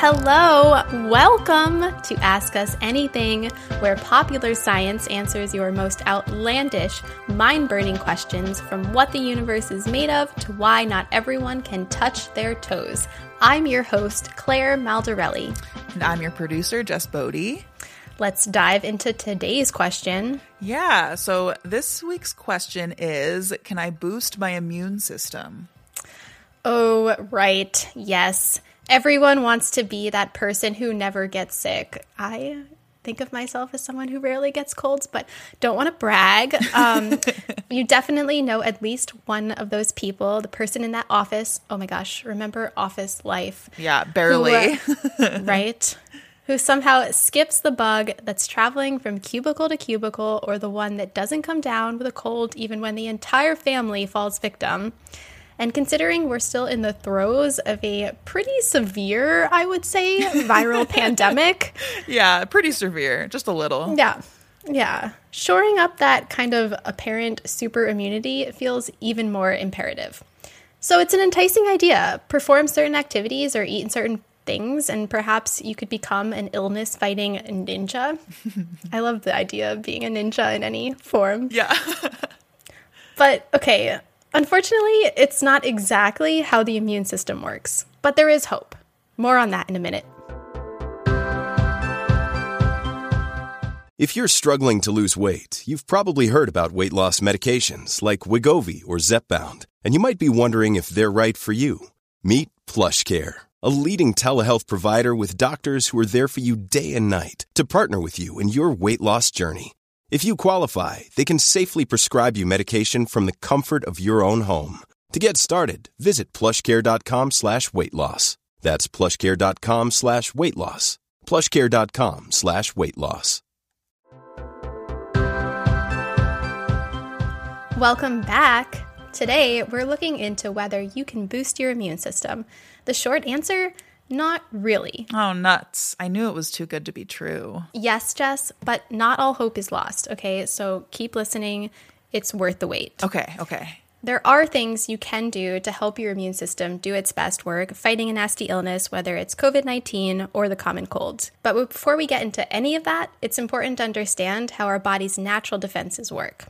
Hello, welcome to Ask Us Anything, where popular science answers your most outlandish, mind burning questions from what the universe is made of to why not everyone can touch their toes. I'm your host, Claire Maldarelli. And I'm your producer, Jess Boddy. Let's dive into today's question. Yeah, so this week's question is Can I boost my immune system? Oh, right. Yes. Everyone wants to be that person who never gets sick. I think of myself as someone who rarely gets colds, but don't want to brag. Um, you definitely know at least one of those people, the person in that office. Oh my gosh, remember office life? Yeah, barely. Who, uh, right? Who somehow skips the bug that's traveling from cubicle to cubicle, or the one that doesn't come down with a cold even when the entire family falls victim. And considering we're still in the throes of a pretty severe, I would say, viral pandemic. Yeah, pretty severe, just a little. Yeah. Yeah. Shoring up that kind of apparent super immunity feels even more imperative. So it's an enticing idea. Perform certain activities or eat certain things, and perhaps you could become an illness fighting ninja. I love the idea of being a ninja in any form. Yeah. but okay, Unfortunately, it's not exactly how the immune system works, but there is hope. More on that in a minute. If you're struggling to lose weight, you've probably heard about weight loss medications like Wegovy or Zepbound, and you might be wondering if they're right for you. Meet PlushCare, a leading telehealth provider with doctors who are there for you day and night to partner with you in your weight loss journey. If you qualify, they can safely prescribe you medication from the comfort of your own home. To get started, visit plushcare.com slash weight loss. That's plushcare.com slash weight loss. Plushcare.com slash weight loss. Welcome back. Today, we're looking into whether you can boost your immune system. The short answer not really. Oh, nuts. I knew it was too good to be true. Yes, Jess, but not all hope is lost, okay? So keep listening. It's worth the wait. Okay, okay. There are things you can do to help your immune system do its best work fighting a nasty illness, whether it's COVID 19 or the common cold. But before we get into any of that, it's important to understand how our body's natural defenses work.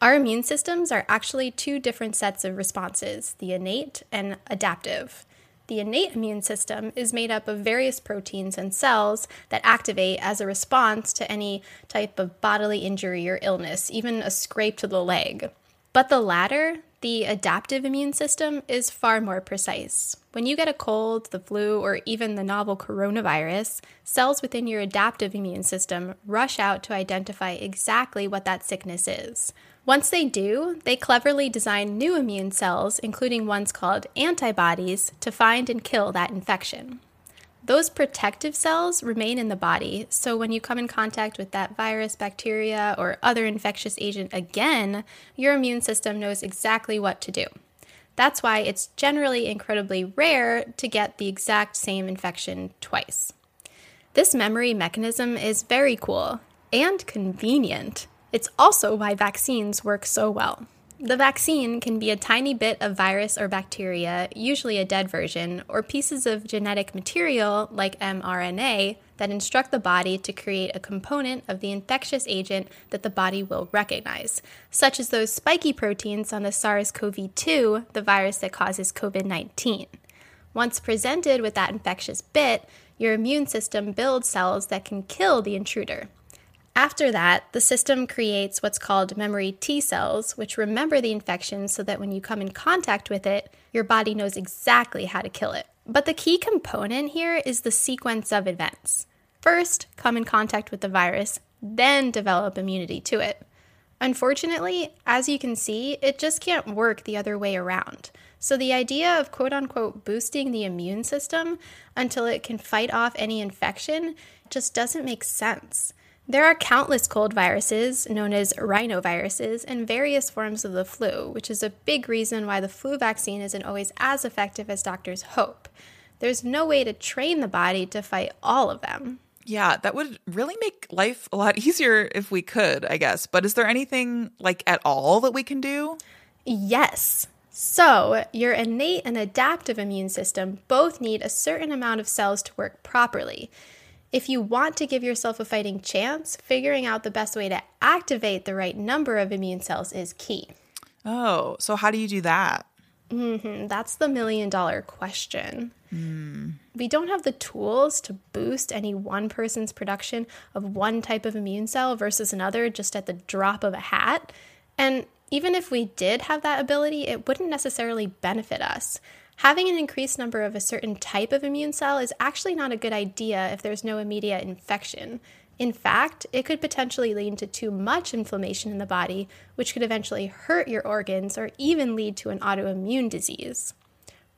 Our immune systems are actually two different sets of responses the innate and adaptive. The innate immune system is made up of various proteins and cells that activate as a response to any type of bodily injury or illness, even a scrape to the leg. But the latter, the adaptive immune system, is far more precise. When you get a cold, the flu, or even the novel coronavirus, cells within your adaptive immune system rush out to identify exactly what that sickness is. Once they do, they cleverly design new immune cells, including ones called antibodies, to find and kill that infection. Those protective cells remain in the body, so when you come in contact with that virus, bacteria, or other infectious agent again, your immune system knows exactly what to do. That's why it's generally incredibly rare to get the exact same infection twice. This memory mechanism is very cool and convenient. It's also why vaccines work so well. The vaccine can be a tiny bit of virus or bacteria, usually a dead version, or pieces of genetic material like mRNA that instruct the body to create a component of the infectious agent that the body will recognize, such as those spiky proteins on the SARS CoV 2, the virus that causes COVID 19. Once presented with that infectious bit, your immune system builds cells that can kill the intruder. After that, the system creates what's called memory T cells, which remember the infection so that when you come in contact with it, your body knows exactly how to kill it. But the key component here is the sequence of events. First, come in contact with the virus, then develop immunity to it. Unfortunately, as you can see, it just can't work the other way around. So, the idea of quote unquote boosting the immune system until it can fight off any infection just doesn't make sense. There are countless cold viruses, known as rhinoviruses, and various forms of the flu, which is a big reason why the flu vaccine isn't always as effective as doctors hope. There's no way to train the body to fight all of them. Yeah, that would really make life a lot easier if we could, I guess. But is there anything like at all that we can do? Yes. So, your innate and adaptive immune system both need a certain amount of cells to work properly. If you want to give yourself a fighting chance, figuring out the best way to activate the right number of immune cells is key. Oh, so how do you do that? Mm-hmm. That's the million dollar question. Mm. We don't have the tools to boost any one person's production of one type of immune cell versus another just at the drop of a hat. And even if we did have that ability, it wouldn't necessarily benefit us. Having an increased number of a certain type of immune cell is actually not a good idea if there's no immediate infection. In fact, it could potentially lead to too much inflammation in the body, which could eventually hurt your organs or even lead to an autoimmune disease.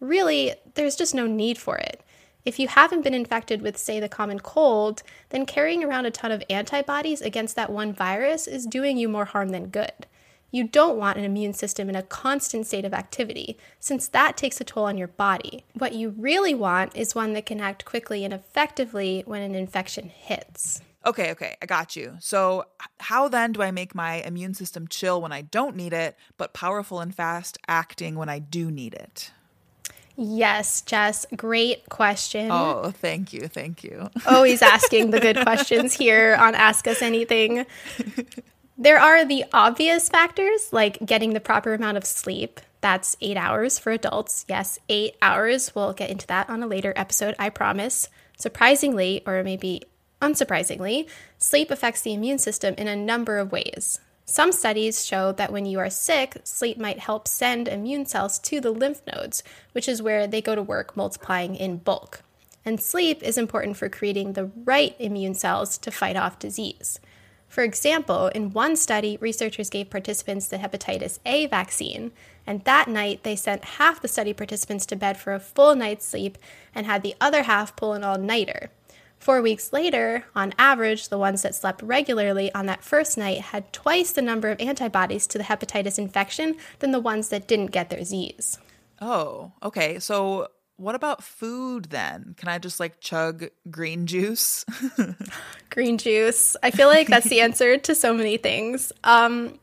Really, there's just no need for it. If you haven't been infected with, say, the common cold, then carrying around a ton of antibodies against that one virus is doing you more harm than good. You don't want an immune system in a constant state of activity, since that takes a toll on your body. What you really want is one that can act quickly and effectively when an infection hits. Okay, okay, I got you. So, how then do I make my immune system chill when I don't need it, but powerful and fast acting when I do need it? Yes, Jess, great question. Oh, thank you. Thank you. Always asking the good questions here on Ask Us Anything. There are the obvious factors like getting the proper amount of sleep. That's eight hours for adults. Yes, eight hours. We'll get into that on a later episode, I promise. Surprisingly, or maybe unsurprisingly, sleep affects the immune system in a number of ways. Some studies show that when you are sick, sleep might help send immune cells to the lymph nodes, which is where they go to work multiplying in bulk. And sleep is important for creating the right immune cells to fight off disease. For example, in one study, researchers gave participants the hepatitis A vaccine, and that night they sent half the study participants to bed for a full night's sleep and had the other half pull an all nighter. Four weeks later, on average, the ones that slept regularly on that first night had twice the number of antibodies to the hepatitis infection than the ones that didn't get their Z's. Oh, okay. So, what about food then? Can I just like chug green juice? green juice. I feel like that's the answer to so many things. Um,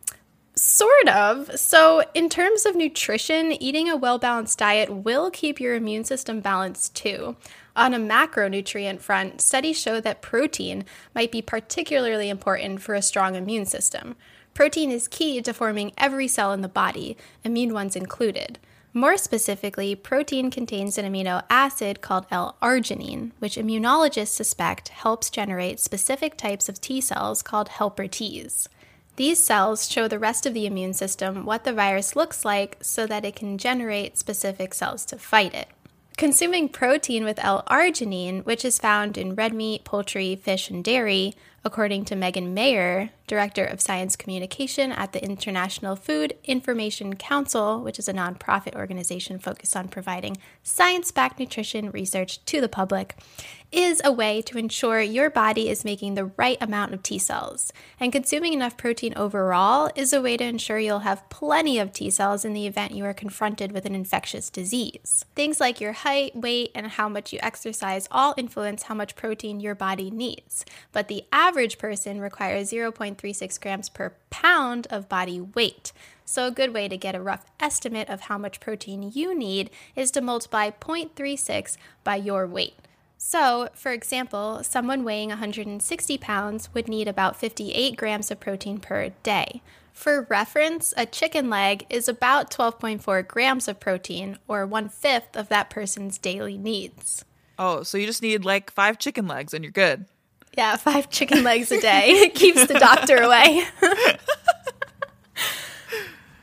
Sort of. So, in terms of nutrition, eating a well balanced diet will keep your immune system balanced too. On a macronutrient front, studies show that protein might be particularly important for a strong immune system. Protein is key to forming every cell in the body, immune ones included. More specifically, protein contains an amino acid called L arginine, which immunologists suspect helps generate specific types of T cells called helper Ts. These cells show the rest of the immune system what the virus looks like so that it can generate specific cells to fight it. Consuming protein with L arginine, which is found in red meat, poultry, fish, and dairy, according to Megan Meyer, Director of Science Communication at the International Food Information Council, which is a nonprofit organization focused on providing science backed nutrition research to the public, is a way to ensure your body is making the right amount of T cells. And consuming enough protein overall is a way to ensure you'll have plenty of T cells in the event you are confronted with an infectious disease. Things like your height, weight, and how much you exercise all influence how much protein your body needs. But the average person requires 0.36 grams per pound of body weight. So, a good way to get a rough estimate of how much protein you need is to multiply 0.36 by your weight. So, for example, someone weighing 160 pounds would need about 58 grams of protein per day. For reference, a chicken leg is about 12.4 grams of protein, or one fifth of that person's daily needs. Oh, so you just need like five chicken legs and you're good. Yeah, five chicken legs a day keeps the doctor away.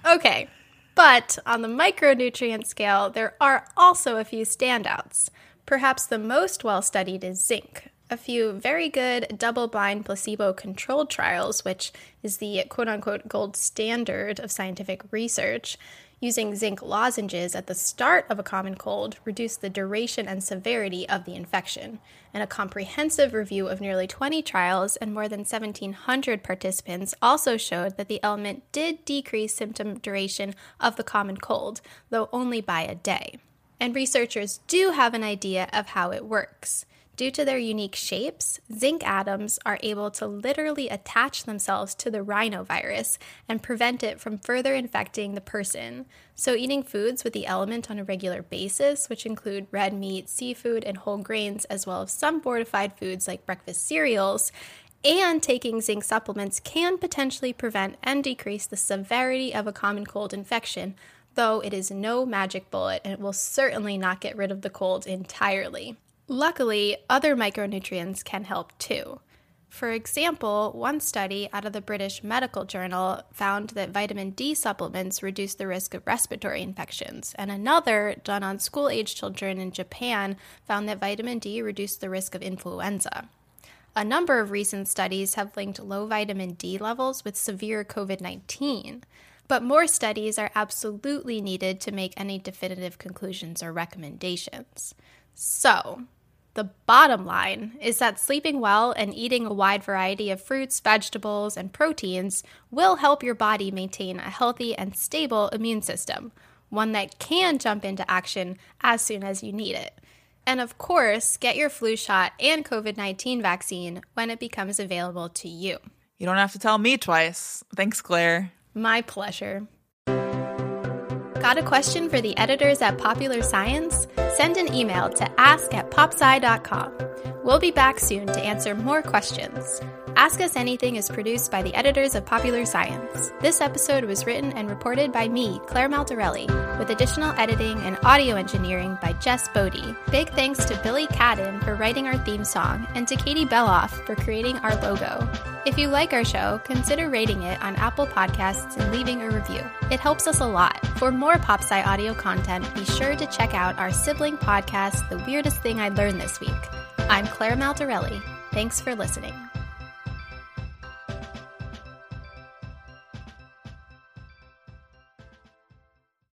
okay, but on the micronutrient scale, there are also a few standouts. Perhaps the most well studied is zinc. a few very good double blind placebo controlled trials, which is the quote unquote gold standard of scientific research, using zinc lozenges at the start of a common cold reduced the duration and severity of the infection. And a comprehensive review of nearly 20 trials and more than 1,700 participants also showed that the element did decrease symptom duration of the common cold, though only by a day. And researchers do have an idea of how it works. Due to their unique shapes, zinc atoms are able to literally attach themselves to the rhinovirus and prevent it from further infecting the person. So, eating foods with the element on a regular basis, which include red meat, seafood, and whole grains, as well as some fortified foods like breakfast cereals, and taking zinc supplements can potentially prevent and decrease the severity of a common cold infection, though it is no magic bullet and it will certainly not get rid of the cold entirely. Luckily, other micronutrients can help too. For example, one study out of the British Medical Journal found that vitamin D supplements reduce the risk of respiratory infections, and another, done on school age children in Japan, found that vitamin D reduced the risk of influenza. A number of recent studies have linked low vitamin D levels with severe COVID 19, but more studies are absolutely needed to make any definitive conclusions or recommendations. So, the bottom line is that sleeping well and eating a wide variety of fruits, vegetables, and proteins will help your body maintain a healthy and stable immune system, one that can jump into action as soon as you need it. And of course, get your flu shot and COVID 19 vaccine when it becomes available to you. You don't have to tell me twice. Thanks, Claire. My pleasure. Got a question for the editors at Popular Science? Send an email to ask at popsci.com. We'll be back soon to answer more questions. Ask Us Anything is produced by the editors of Popular Science. This episode was written and reported by me, Claire Maldarelli, with additional editing and audio engineering by Jess Boddy. Big thanks to Billy Cadden for writing our theme song and to Katie Beloff for creating our logo. If you like our show, consider rating it on Apple Podcasts and leaving a review. It helps us a lot. For more PopSci audio content, be sure to check out our sibling podcast, The Weirdest Thing I Learned This Week. I'm Claire Maldarelli. Thanks for listening.